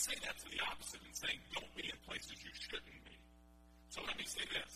say to the opposite and saying don't be in places you shouldn't be. So let me say this.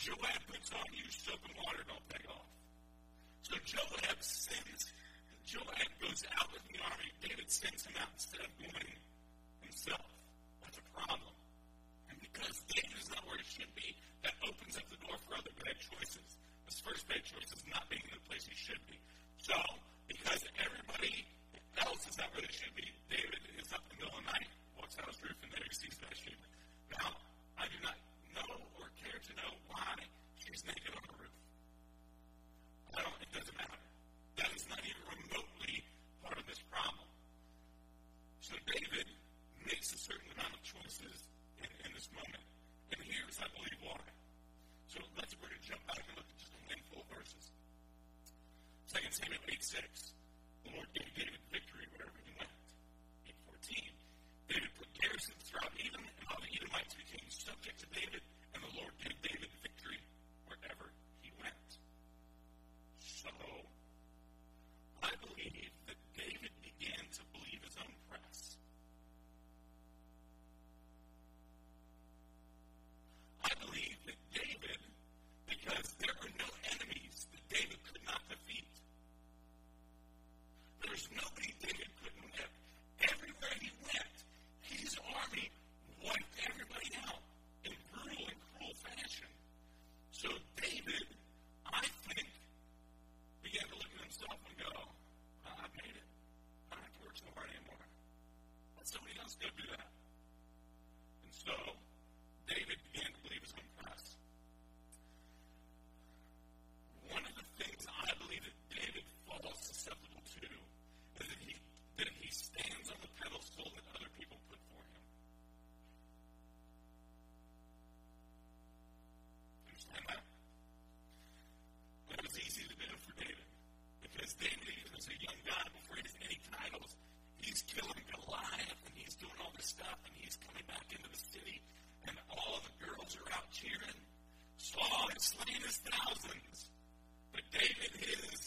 Joab puts on you soap and water, don't take off. So Joab sends, Joab goes out with the army. David sends him out instead of going and he's coming back into the city, and all of the girls are out cheering. Saul had slain his thousands, but David his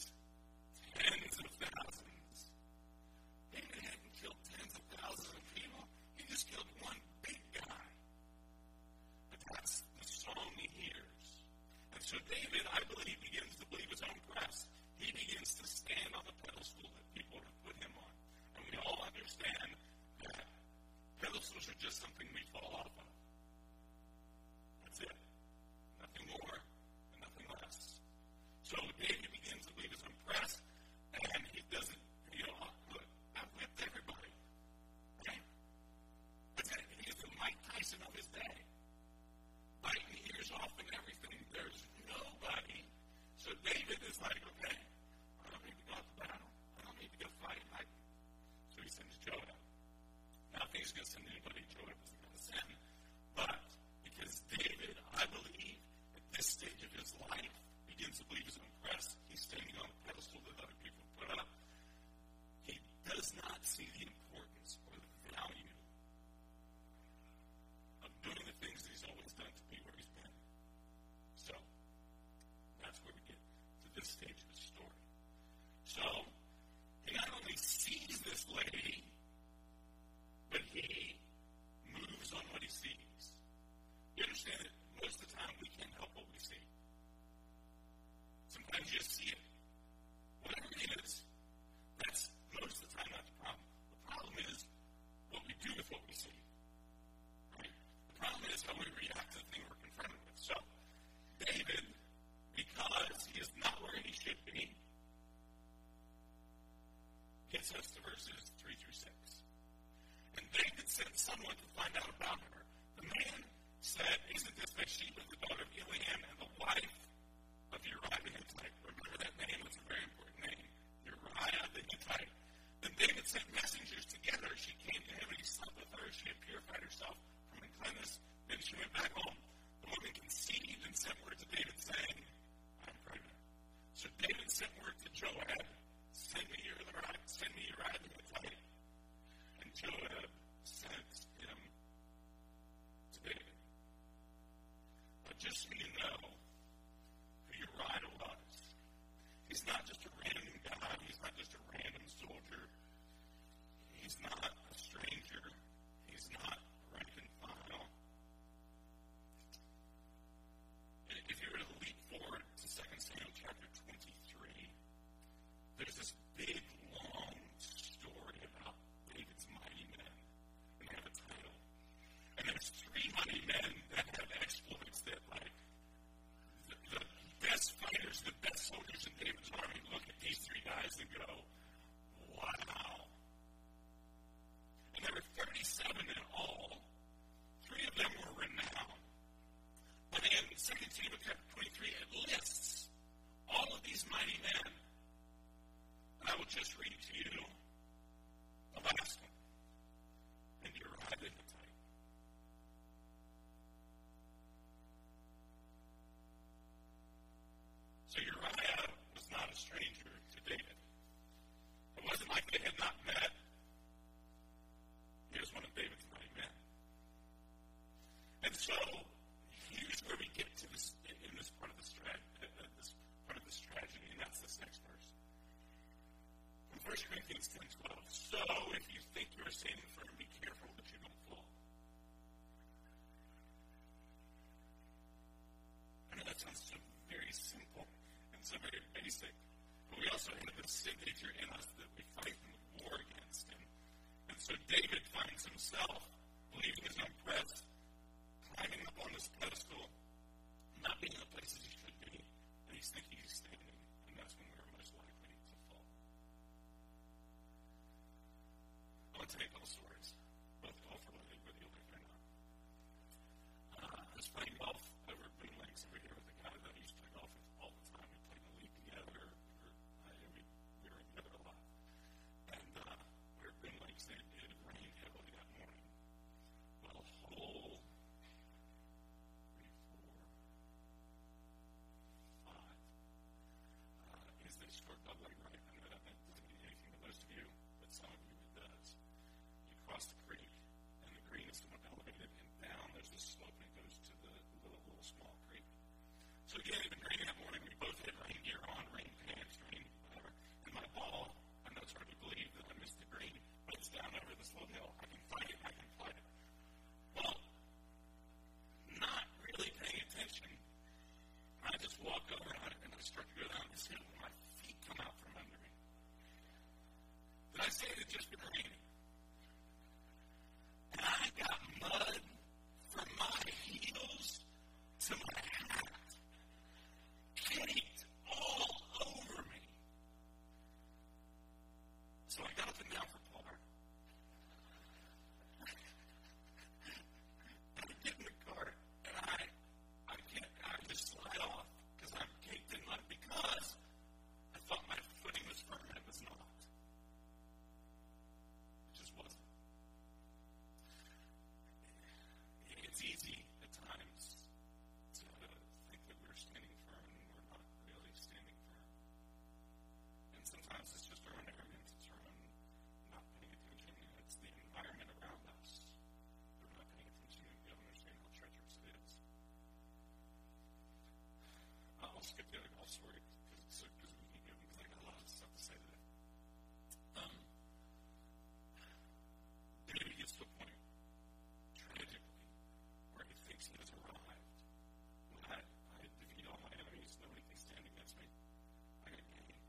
gets us to verses 3 through 6. And David sent someone to find out about her. The man said, Isn't this Bathsheba, the daughter of Eliam, and the wife of Uriah the Hittite? Remember that name, it's a very important name. Uriah the Hittite. Then David sent messengers together. She came to him, and he slept with her. She had purified herself from uncleanness. Then she went back home. The woman conceived and sent word to David, saying, I'm pregnant. So David sent word to Joab, send me your right, send me your ride to the. And Joab sent him to David. But just so you know who Uriah was, he's not just a random guy, he's not just a random soldier, he's not a stranger, he's not the signature in us that we fight the war against. And, and so David finds himself leaving his own press, climbing up on this pedestal, not being in the places he should be, and he's thinking he's standing. And that's when we are most likely to fall. I want to take also say that just because I'll skip the other golf story because it's so because we, you know, we like got a lot of stuff to say today. Um, then gets to a point tragically where he thinks he has arrived. When I, I defeat all my enemies, nobody can stand against me. I got game,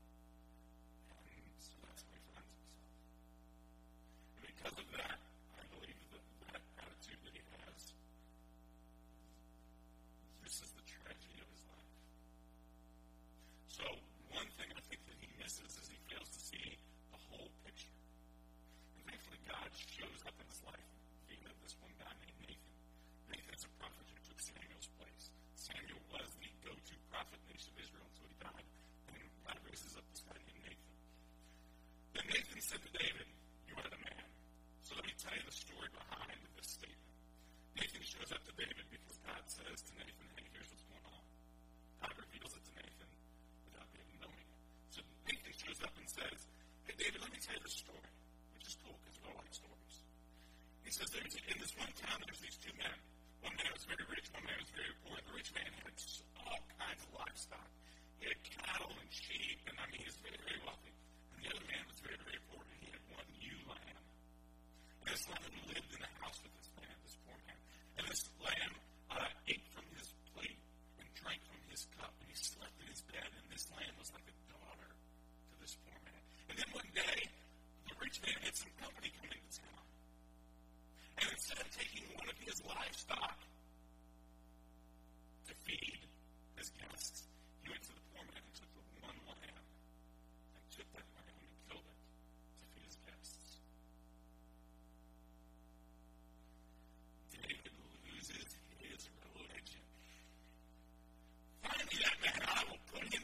and so that's how he finds himself. And because of that. one town, there's these two men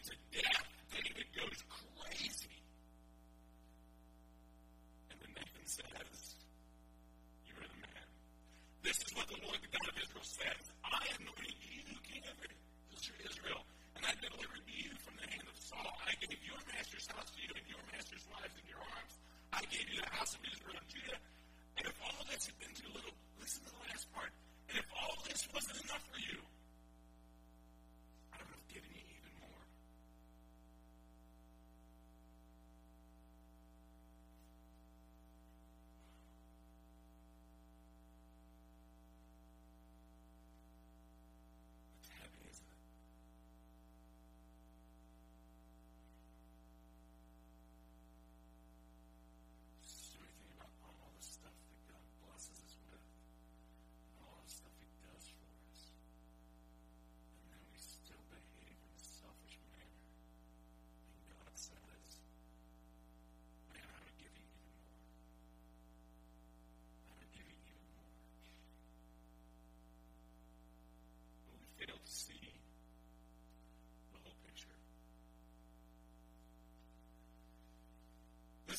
to death.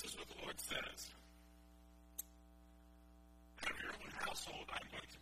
this is what the Lord says. Out of your own household, I'm going to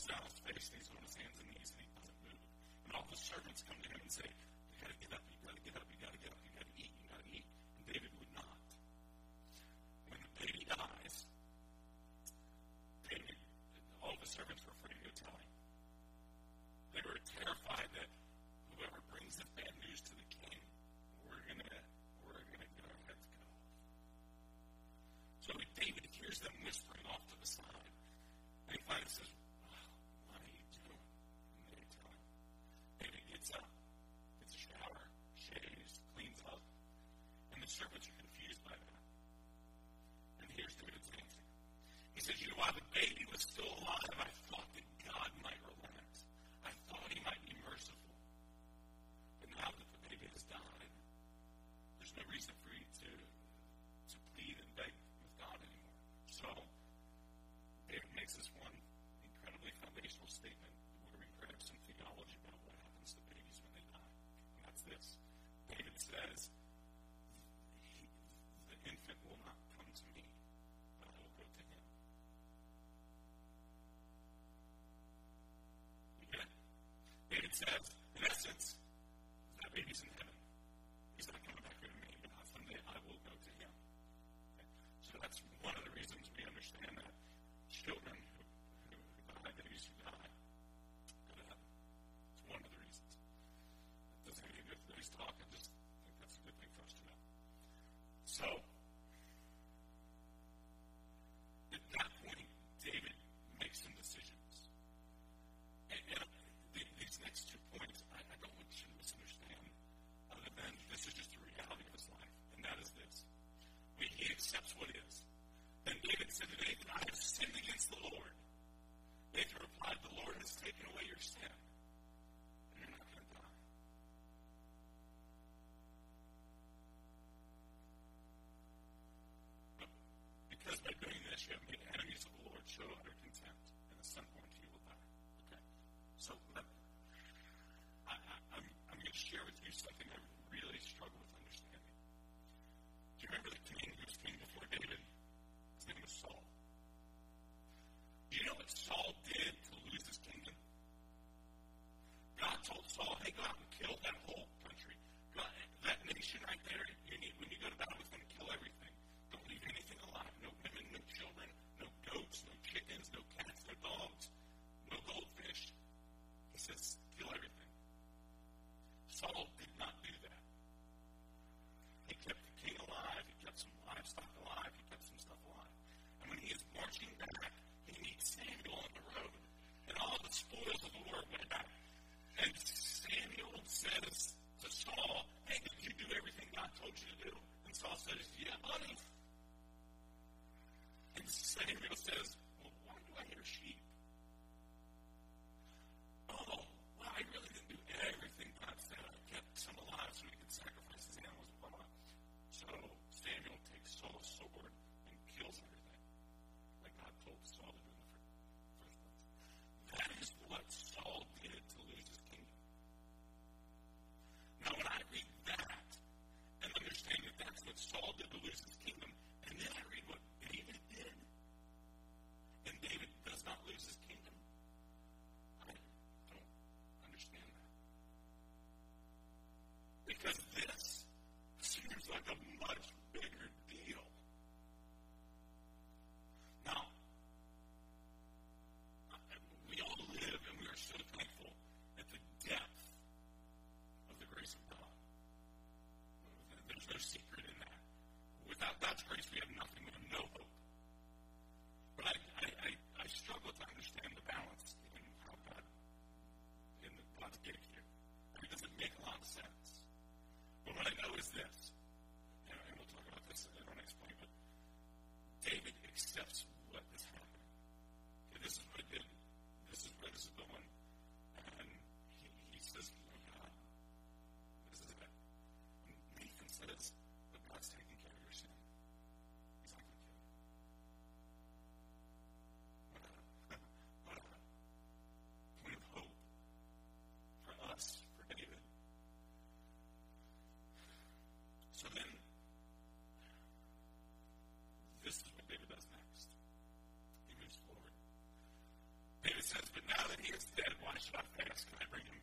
falls down, his face, and he's on his hands and knees, and he doesn't move. And all the servants come to him and say, You gotta get up, you gotta get up, you gotta get up. You still alive, I thought that God might relent. I thought he might be merciful. But now that the baby has died, there's no reason for you to, to plead and beg with God anymore. So, David makes this one incredibly foundational statement where we grab some theology about what happens to babies when they die. And that's this David says, says, Accepts what is. Then David said to Nathan, I have sinned against the Lord. Nathan replied, The Lord has taken away your sin should I fast? Can I bring him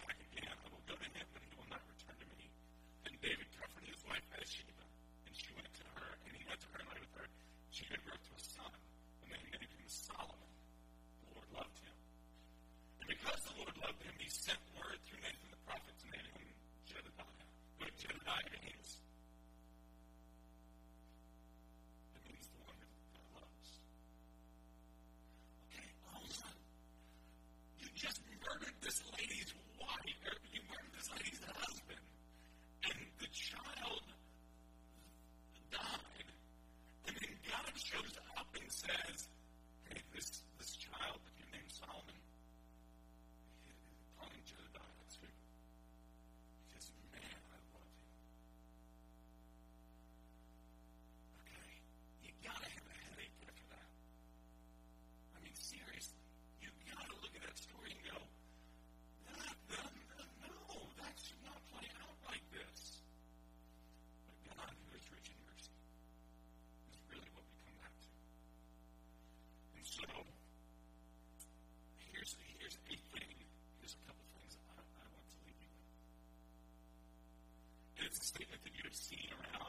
seen around.